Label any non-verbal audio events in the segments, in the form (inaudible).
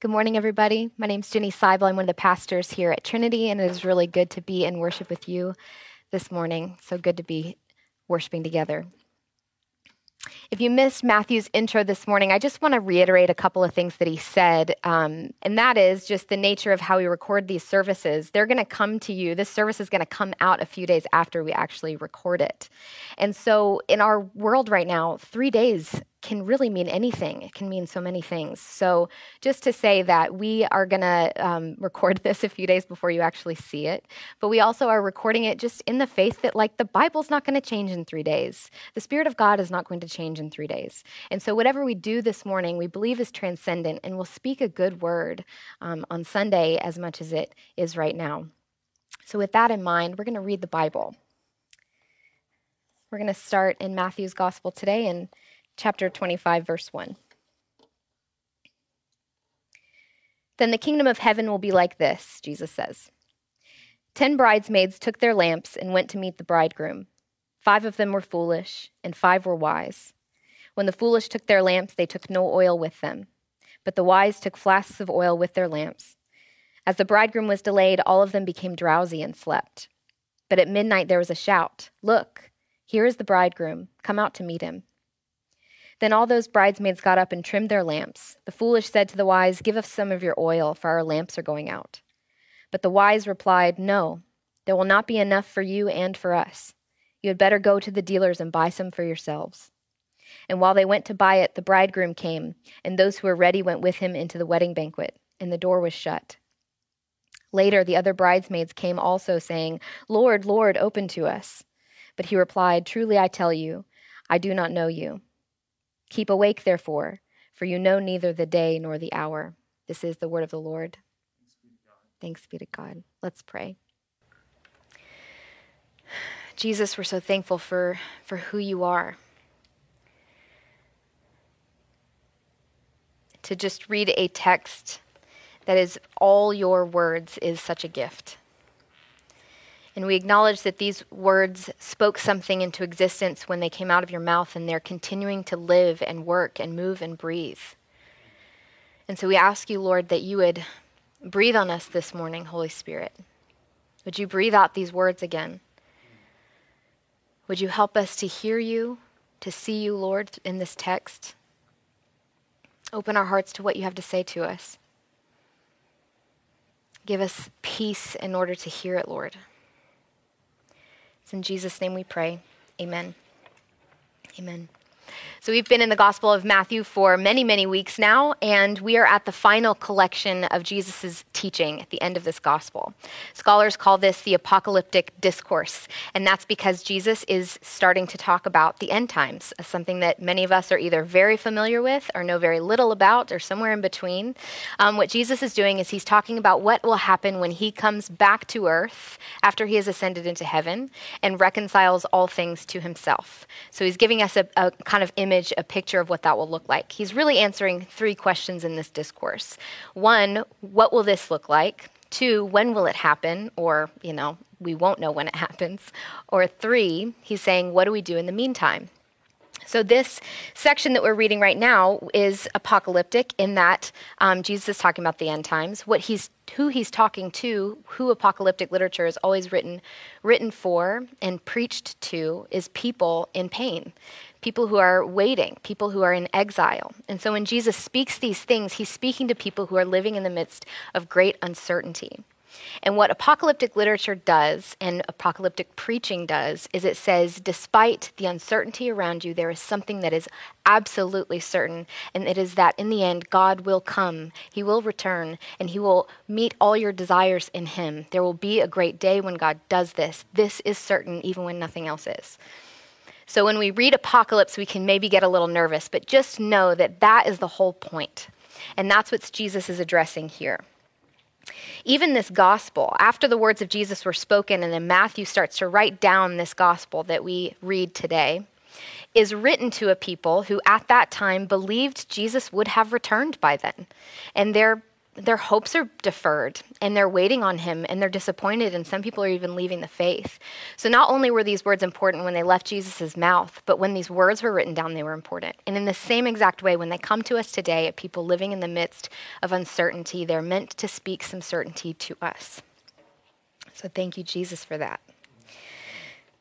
Good morning, everybody. My name is Jenny Seibel. I'm one of the pastors here at Trinity, and it is really good to be in worship with you this morning. So good to be worshiping together. If you missed Matthew's intro this morning, I just want to reiterate a couple of things that he said. Um, and that is just the nature of how we record these services. They're going to come to you. This service is going to come out a few days after we actually record it. And so, in our world right now, three days can really mean anything. It can mean so many things. So, just to say that we are going to um, record (laughs) this a few days before you actually see it, but we also are recording it just in the faith that, like, the Bible's not going to change in three days. The Spirit of God is not going to change in three days. And so, whatever we do this morning, we believe is transcendent and will speak a good word um, on Sunday as much as it is right now. So, with that in mind, we're going to read the Bible. We're going to start in Matthew's Gospel today and chapter 25, verse 1. Then the kingdom of heaven will be like this, Jesus says. Ten bridesmaids took their lamps and went to meet the bridegroom. Five of them were foolish, and five were wise. When the foolish took their lamps, they took no oil with them, but the wise took flasks of oil with their lamps. As the bridegroom was delayed, all of them became drowsy and slept. But at midnight there was a shout Look, here is the bridegroom, come out to meet him. Then all those bridesmaids got up and trimmed their lamps. The foolish said to the wise, Give us some of your oil, for our lamps are going out. But the wise replied, No, there will not be enough for you and for us. You had better go to the dealers and buy some for yourselves. And while they went to buy it, the bridegroom came, and those who were ready went with him into the wedding banquet, and the door was shut. Later, the other bridesmaids came also, saying, Lord, Lord, open to us. But he replied, Truly I tell you, I do not know you. Keep awake, therefore, for you know neither the day nor the hour. This is the word of the Lord. Thanks be to God. Let's pray. Jesus, we're so thankful for, for who you are. To just read a text that is all your words is such a gift. And we acknowledge that these words spoke something into existence when they came out of your mouth, and they're continuing to live and work and move and breathe. And so we ask you, Lord, that you would breathe on us this morning, Holy Spirit. Would you breathe out these words again? Would you help us to hear you, to see you, Lord, in this text? Open our hearts to what you have to say to us. Give us peace in order to hear it, Lord. It's in Jesus' name we pray. Amen. Amen. So, we've been in the Gospel of Matthew for many, many weeks now, and we are at the final collection of Jesus' teaching at the end of this Gospel. Scholars call this the apocalyptic discourse, and that's because Jesus is starting to talk about the end times, something that many of us are either very familiar with or know very little about, or somewhere in between. Um, what Jesus is doing is he's talking about what will happen when he comes back to earth after he has ascended into heaven and reconciles all things to himself. So, he's giving us a, a kind of image image, a picture of what that will look like. He's really answering three questions in this discourse. One, what will this look like? Two, when will it happen? Or, you know, we won't know when it (laughs) happens. Or three, he's saying, what do we do in the meantime? So, this section that we're reading right now is apocalyptic in that um, Jesus is talking about the end times. What he's, who he's talking to, who apocalyptic literature is always written, written for and preached to, is people in pain people who are waiting, people who are in exile. And so when Jesus speaks these things, he's speaking to people who are living in the midst of great uncertainty. And what apocalyptic literature does and apocalyptic preaching does is it says, despite the uncertainty around you, there is something that is absolutely certain, and it is that in the end, God will come, He will return, and He will meet all your desires in Him. There will be a great day when God does this. This is certain, even when nothing else is. So when we read Apocalypse, we can maybe get a little nervous, but just know that that is the whole point. And that's what Jesus is addressing here. Even this gospel, after the words of Jesus were spoken, and then Matthew starts to write down this gospel that we read today, is written to a people who at that time believed Jesus would have returned by then. And they're their hopes are deferred and they're waiting on him and they're disappointed and some people are even leaving the faith. So not only were these words important when they left Jesus' mouth, but when these words were written down, they were important. And in the same exact way, when they come to us today, at people living in the midst of uncertainty, they're meant to speak some certainty to us. So thank you, Jesus, for that.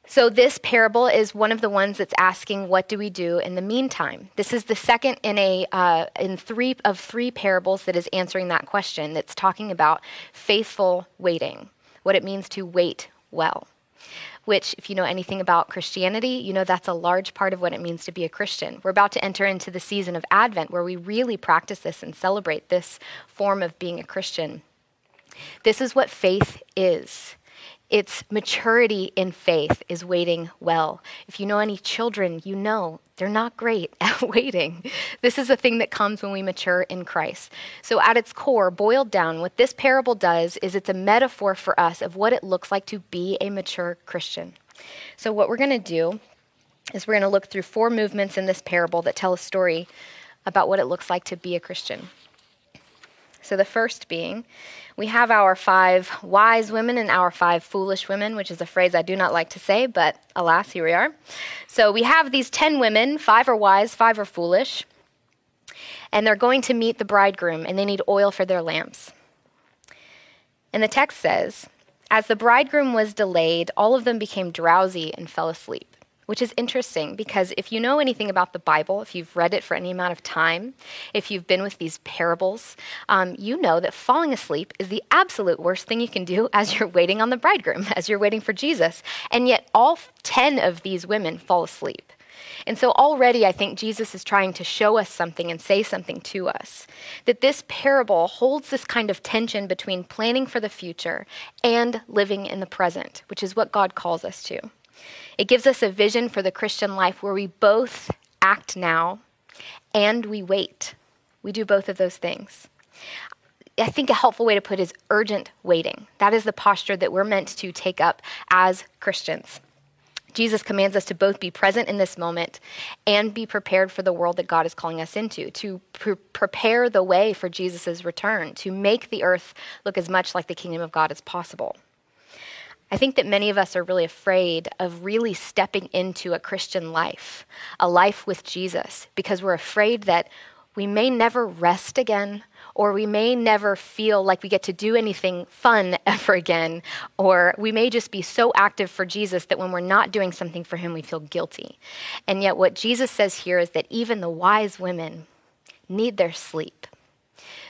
So, this parable is one of the ones that's asking, What do we do in the meantime? This is the second in, a, uh, in three of three parables that is answering that question, that's talking about faithful waiting, what it means to wait well. Which, if you know anything about Christianity, you know that's a large part of what it means to be a Christian. We're about to enter into the season of Advent where we really practice this and celebrate this form of being a Christian. This is what faith is. It's maturity in faith is waiting well. If you know any children, you know they're not great (laughs) at waiting. This is a thing that comes when we mature in Christ. So, at its core, boiled down, what this parable does is it's a metaphor for us of what it looks like to be a mature Christian. So, what we're going to do is we're going to look through four movements in this parable that tell a story about what it looks like to be a Christian. So, the first being, we have our five wise women and our five foolish women, which is a phrase I do not like to say, but alas, here we are. So, we have these 10 women, five are wise, five are foolish, and they're going to meet the bridegroom, and they need oil for their lamps. And the text says, As the bridegroom was delayed, all of them became drowsy and fell asleep which is interesting because if you know anything about the Bible, if you've read it for any amount of time, if you've been with these parables, um, you know that falling asleep is the absolute worst thing you can do (laughs) as you're waiting on the bridegroom, (laughs) as you're waiting for Jesus. And yet, all 10 of these women fall asleep. And so already I think Jesus is trying to show us something and say something to us. That this parable holds this kind of tension between planning for the future and living in the present, which is what God calls us to. It gives us a vision for the Christian life where we both act now and we wait. We do both of those things. I think a helpful way to put is urgent waiting. That is the posture that we're meant to take up as Christians. Jesus commands us to both be present in this moment and be prepared for the world that God is calling us into, to pre- prepare the way for Jesus' return, to make the earth look as much like the kingdom of God as possible. I think that many of us are really afraid of really stepping into a Christian life, a life with Jesus, because we're afraid that we may never rest again, or we may never feel like we get to do anything fun (laughs) ever again, or we may just be so active for Jesus that when we're not doing something for Him, we feel guilty. And yet, what Jesus says here is that even the wise women need their sleep.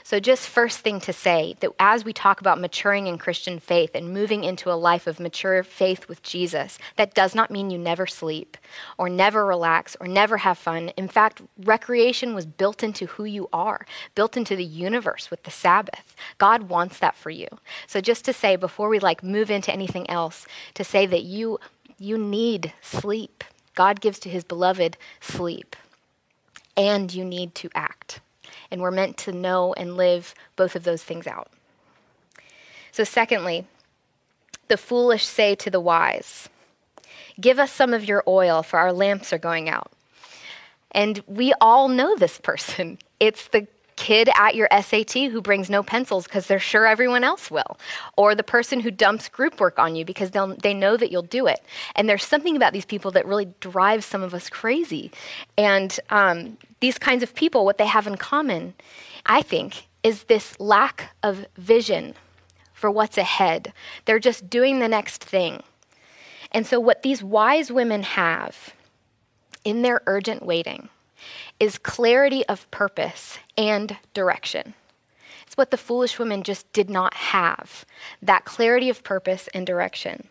So, just first thing to say that as we talk about maturing in Christian faith and moving into a life of mature faith with Jesus, that does not mean you never sleep or never relax or never have fun. In fact, recreation was built into who you are, built into the universe with the Sabbath. God wants that for you. So, just to say before we like move into anything else, to say that you you need sleep. God gives to his beloved sleep. And you need to act and we're meant to know and live both of those things out. So, secondly, the foolish say to the wise, Give us some of your oil, for our lamps are going out. And we all know this person. It's the kid at your SAT who brings no pencils because they're sure everyone else will, or the person who dumps group work on you because they know that you'll do it. And there's something about these people that really drives some of us crazy. And um, these kinds of people, what they have in common, I think, is this lack of vision for what's ahead. They're just doing the next thing. And so, what these wise women have in their urgent waiting is clarity of purpose and direction. It's what the foolish women just did not have that clarity of purpose and direction.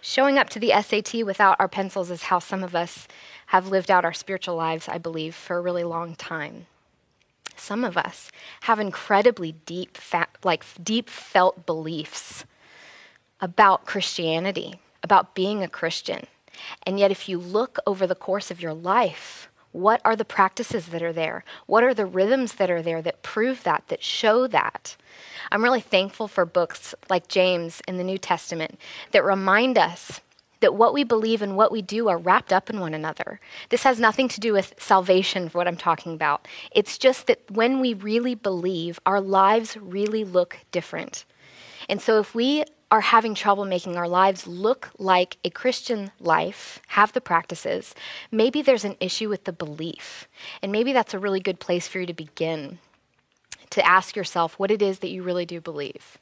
Showing up to the SAT without our pencils is how some of us have lived out our spiritual lives, I believe, for a really long time. Some of us have incredibly deep, like deep felt beliefs about Christianity, about being a Christian. And yet, if you look over the course of your life, what are the practices that are there? What are the rhythms that are there that prove that, that show that? I'm really thankful for books like James in the New Testament that remind us that what we believe and what we do are wrapped up in one another. This has nothing to do with salvation, for what I'm talking about. It's just that when we really believe, our lives really look different. And so if we are having trouble making our lives look like a Christian life, have the practices, maybe there's an issue with the belief. And maybe that's a really good place for you to begin to ask yourself what it is that you really do believe.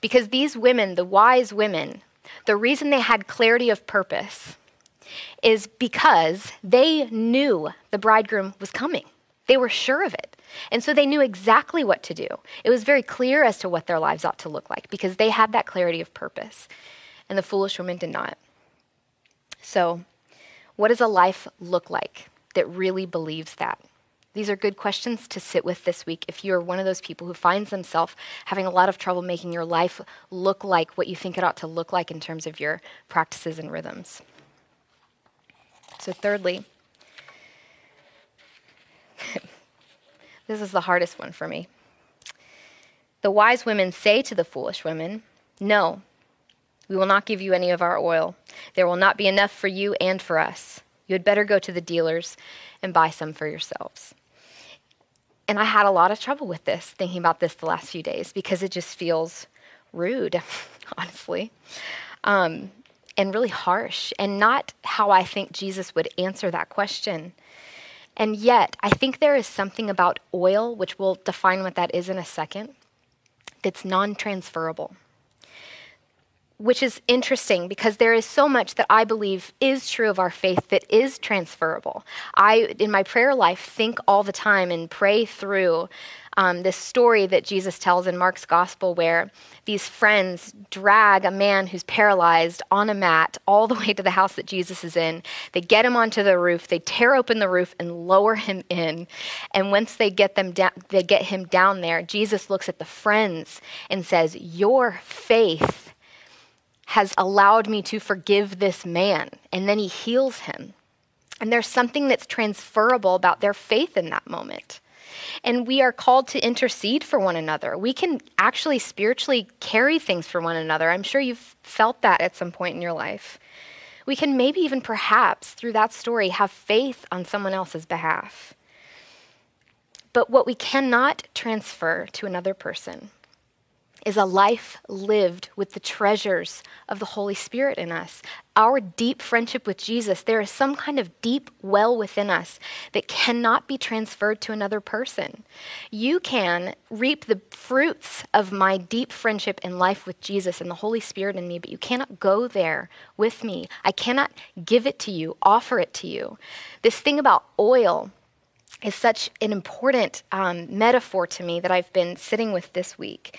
Because these women, the wise women, the reason they had clarity of purpose is because they knew the bridegroom was coming. They were sure of it. And so they knew exactly what to do. It was very clear as to what their lives ought to look like because they had that clarity of purpose. And the foolish woman did not. So, what does a life look like that really believes that? These are good questions to sit with this week if you're one of those people who finds themselves having a lot of trouble making your life look like what you think it ought to look like in terms of your practices and rhythms. So, thirdly, this is the hardest one for me. The wise women say to the foolish women, No, we will not give you any of our oil. There will not be enough for you and for us. You had better go to the dealers and buy some for yourselves. And I had a lot of trouble with this, thinking about this the last few days, because it just feels rude, (laughs) honestly, um, and really harsh, and not how I think Jesus would answer that question. And yet, I think there is something about oil, which we'll define what that is in a second, that's non transferable. Which is interesting because there is so much that I believe is true of our faith that is transferable. I, in my prayer life, think all the time and pray through um, this story that Jesus tells in Mark's gospel where these friends drag a man who's paralyzed on a mat all the (laughs) way to the house that Jesus is in. They get him onto the roof, they tear open the roof and lower him in. And once they get them down, they get him down there, Jesus looks at the friends and says, "Your faith has allowed me to forgive this man." And then he heals him. And there's something that's transferable about their faith in that moment and we are called to intercede for one another. We can actually spiritually carry things for one another. I'm sure you've felt that at some point in your life. We can maybe even perhaps through that story have faith on someone else's behalf. But what we cannot transfer to another person is a life lived with the treasures of the Holy Spirit in us. Our deep friendship with Jesus, there is some kind of deep well within us that cannot be transferred to another person. You can reap the fruits of my deep friendship and life with Jesus and the Holy Spirit in me, but you cannot go there with me. I cannot give it to you, offer it to you. This thing about oil is such an important um, metaphor to me that I've been sitting with this week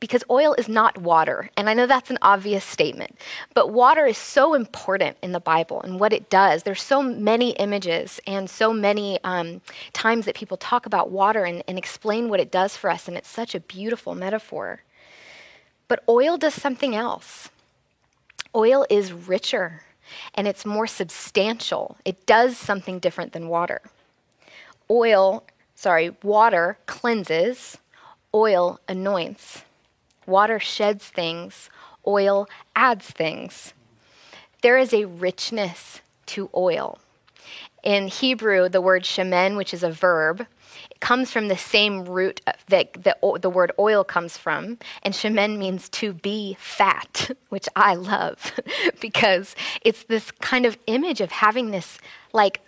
because oil is not water. And I know that's an obvious statement, but water is so important in the Bible and what it does. There's so many images and so many um, times that people talk about water and, and explain what it does for us, and it's such a beautiful metaphor. But oil does something else. Oil is richer and it's more substantial. It does something different than water. Oil, sorry, water cleanses, oil anoints. Water sheds things, oil adds things. There is a richness to oil. In Hebrew, the word shemen, which is a verb, comes from the same root that the, the word oil comes from. And shemen means to be fat, (laughs) which I love (laughs) because it's this kind of image of having this like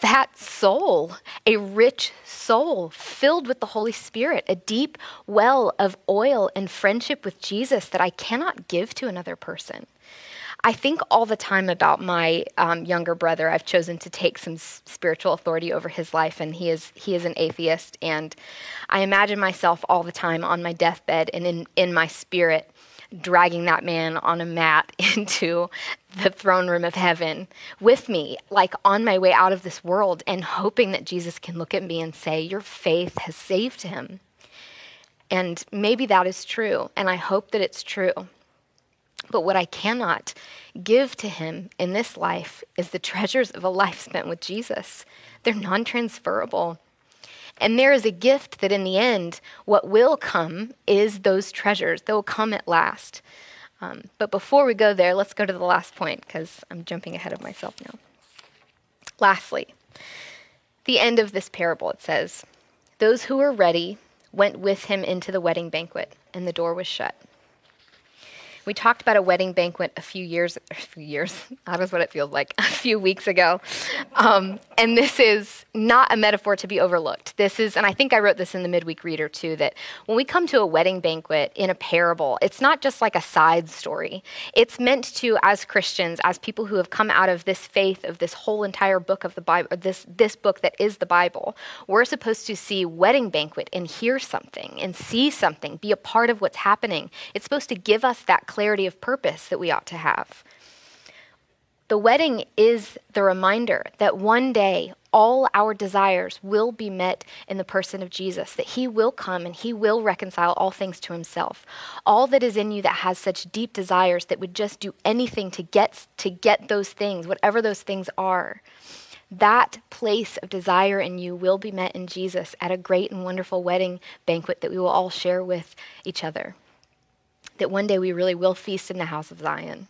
fat soul, a rich soul filled with the Holy Spirit, a deep well of oil and friendship with Jesus that I cannot give to another person. I think all the time about my um, younger brother. I've chosen to take some s- spiritual authority over his life, and he is he is an atheist. And I imagine myself all the time on my deathbed and in in my spirit dragging that man on a mat (laughs) into the throne room of heaven with me, like on my way out of this world, and hoping that Jesus can look at me and say, Your faith has saved him. And maybe that is true, and I hope that it's true. But what I cannot give to him in this life is the treasures of a life spent with Jesus. They're non transferable. And there is a gift that in the end, what will come is those treasures. They will come at last. Um, but before we go there, let's go to the last point because I'm jumping ahead of myself now. Lastly, the end of this parable, it says, Those who were ready went with him into the wedding banquet, and the door was shut. We talked about a wedding banquet a few years, (laughs) a few years, that is what it feels like, (laughs) a few weeks ago. Um, and this is not a metaphor to be overlooked. This is, and I think I wrote this in the midweek reader too, that when we come to a wedding banquet in a parable, it's not just like a side story. It's meant to, as Christians, as people who have come out of this faith of this whole entire book of the Bible, this, this book that is the Bible, we're supposed to see wedding banquet and hear something and see something, be a part of what's happening. It's supposed to give us that clarity of purpose that we ought to have. The wedding is the reminder that one day all our desires will be met in the person of Jesus, that he will come and he will reconcile all things to himself. All that is in you that has such deep desires that would just do anything to get to get those things, whatever those things are. That place of desire in you will be met in Jesus at a great and wonderful wedding banquet that we will all share with each other that one day we really will feast in the house of Zion.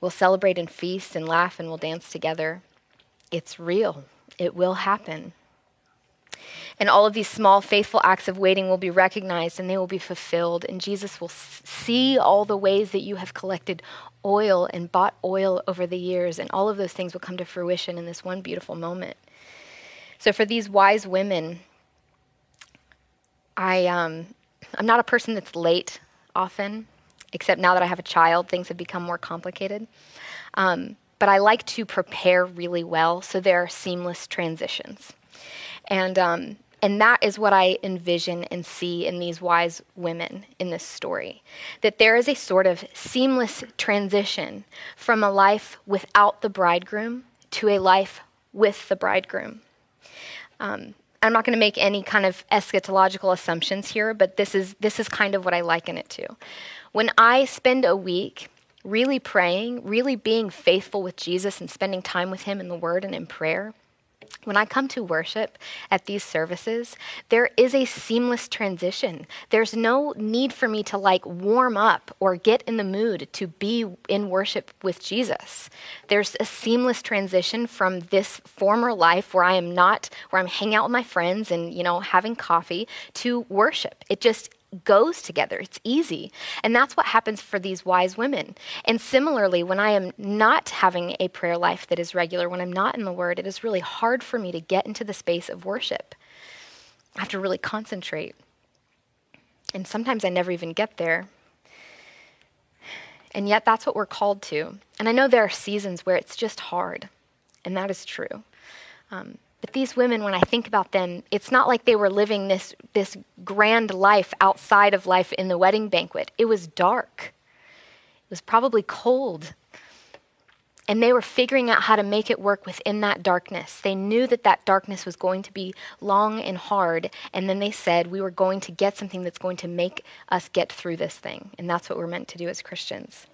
We'll celebrate and feast and laugh and we'll dance together. It's real, it will happen. And all of these small, faithful acts of waiting will be recognized and they will be fulfilled. And Jesus will see all the ways that you have collected oil and bought oil over the years. And all of those things will come to fruition in this one beautiful moment. So, for these wise women, I, um, I'm not a person that's late often, except now that I have a child, things have become more complicated. Um, but I like to prepare really well so there are seamless transitions. And, um, and that is what I envision and see in these wise women in this story. That there is a sort of seamless transition from a life without the bridegroom to a life with the bridegroom. Um, I'm not going to make any kind of eschatological assumptions here, but this is, this is kind of what I liken it to. When I spend a week really praying, really being faithful with Jesus and spending time with Him in the Word and in prayer, when I come to worship at these services, there is a seamless transition. There's no need for me to like warm up or get in the mood to be in worship with Jesus. There's a seamless transition from this former life where I am not, where I'm hanging out with my friends and, you know, having coffee to worship. It just goes together. It's easy. And that's what happens for these wise women. And similarly, when I am not having a prayer life that is regular, when I'm not in the Word, it is really hard for me to get into the space of worship. I have to really concentrate. And sometimes I never even get there. And yet, that's what we're called to. And I know there are seasons where it's just hard, and that is true. Um, but these women, when I think about them, it's not like they were living this, this grand life outside of life in the wedding banquet. It was dark, it was probably cold. And they were figuring out how to make it work within that darkness. They knew that that darkness was going to be long and hard. And then they said, We were going to get something that's going to make us get through this thing. And that's what we're meant to do as Christians.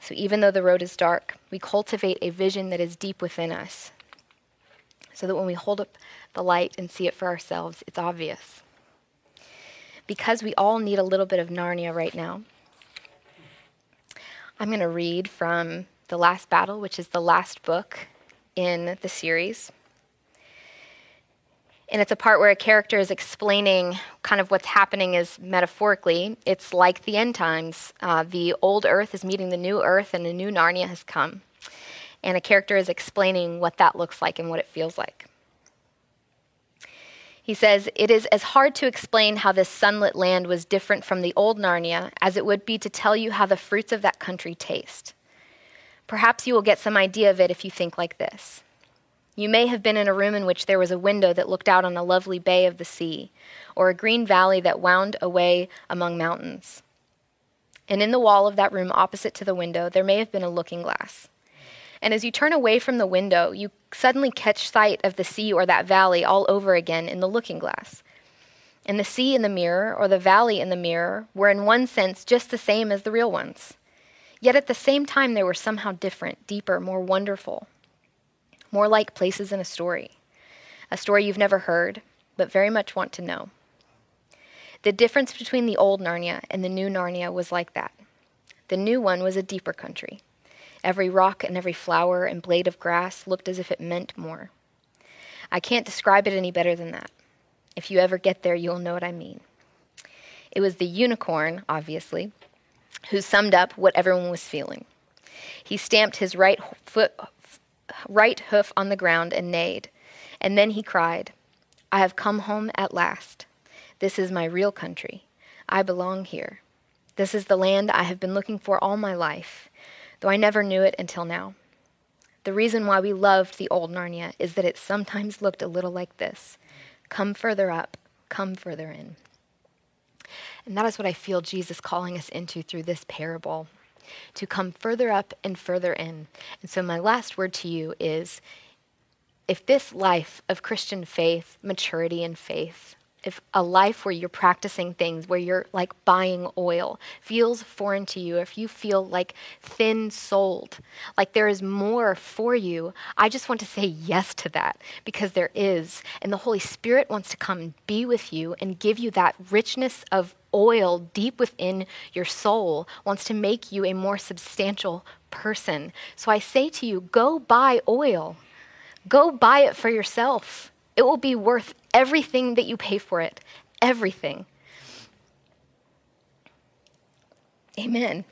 So even though the road is dark, we cultivate a vision that is deep within us so that when we hold up the light and see it for ourselves, it's obvious. Because we all need a little bit of Narnia right now, I'm going to read from The Last Battle, which is the last book in the series. And it's a part where a character is explaining kind of what's happening is metaphorically. It's like the end times. Uh, the old earth is meeting the new earth, and a new Narnia has come and a character is explaining what that looks like and what it feels like. He says, It is as hard to explain how this sunlit land was different from the old Narnia as it would be to tell you how the fruits of that country taste. Perhaps you will get some idea of it if you think like this. You may have been in a room in which there was a window that looked out on a lovely bay of the sea, or a green valley that wound away among mountains. And in the wall of that room opposite to the window, there may have been a looking glass. And as you turn away from the window, you suddenly catch sight of the sea or that valley all over again in the looking glass. And the sea in the mirror or the valley in the mirror were, in one sense, just the same as the real ones. Yet at the same time, they were somehow different, deeper, more wonderful, more like places in a story. A story you've never heard, but very much want to know. The difference between the old Narnia and the new Narnia was like that. The new one was a deeper country. Every rock and every flower and blade of grass looked as if it meant more. I can't describe it any better than that. If you ever get there, you'll know what I mean. It was the unicorn, obviously, who summed up what everyone was feeling. He stamped his right foot, right hoof on the ground and neighed, and then he cried, "I have come home at last. This is my real country. I belong here. This is the land I have been looking for all my life, though I never knew it until now." The reason why we loved the old Narnia is that it sometimes looked a little like this Come further up, come further in. And that is what I feel Jesus calling us into through this parable to come further up and further in. And so, my last word to you is if this life of Christian faith, maturity, and faith if a life where you're practicing things, where you're like buying oil, feels foreign to you, if you feel like thin souled, like there is more for you, I just want to say yes to that because there is. And the Holy Spirit wants to come and be with you and give you that richness of oil deep within your soul, wants to make you a more substantial person. So I say to you, go buy oil, go buy it for yourself. It will be worth everything that you pay for it. Everything. Amen.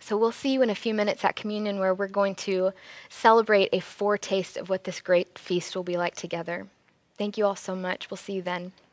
So we'll see you in a few minutes at communion where we're going to celebrate a foretaste of what this great feast will be like together. Thank you all so much. We'll see you then.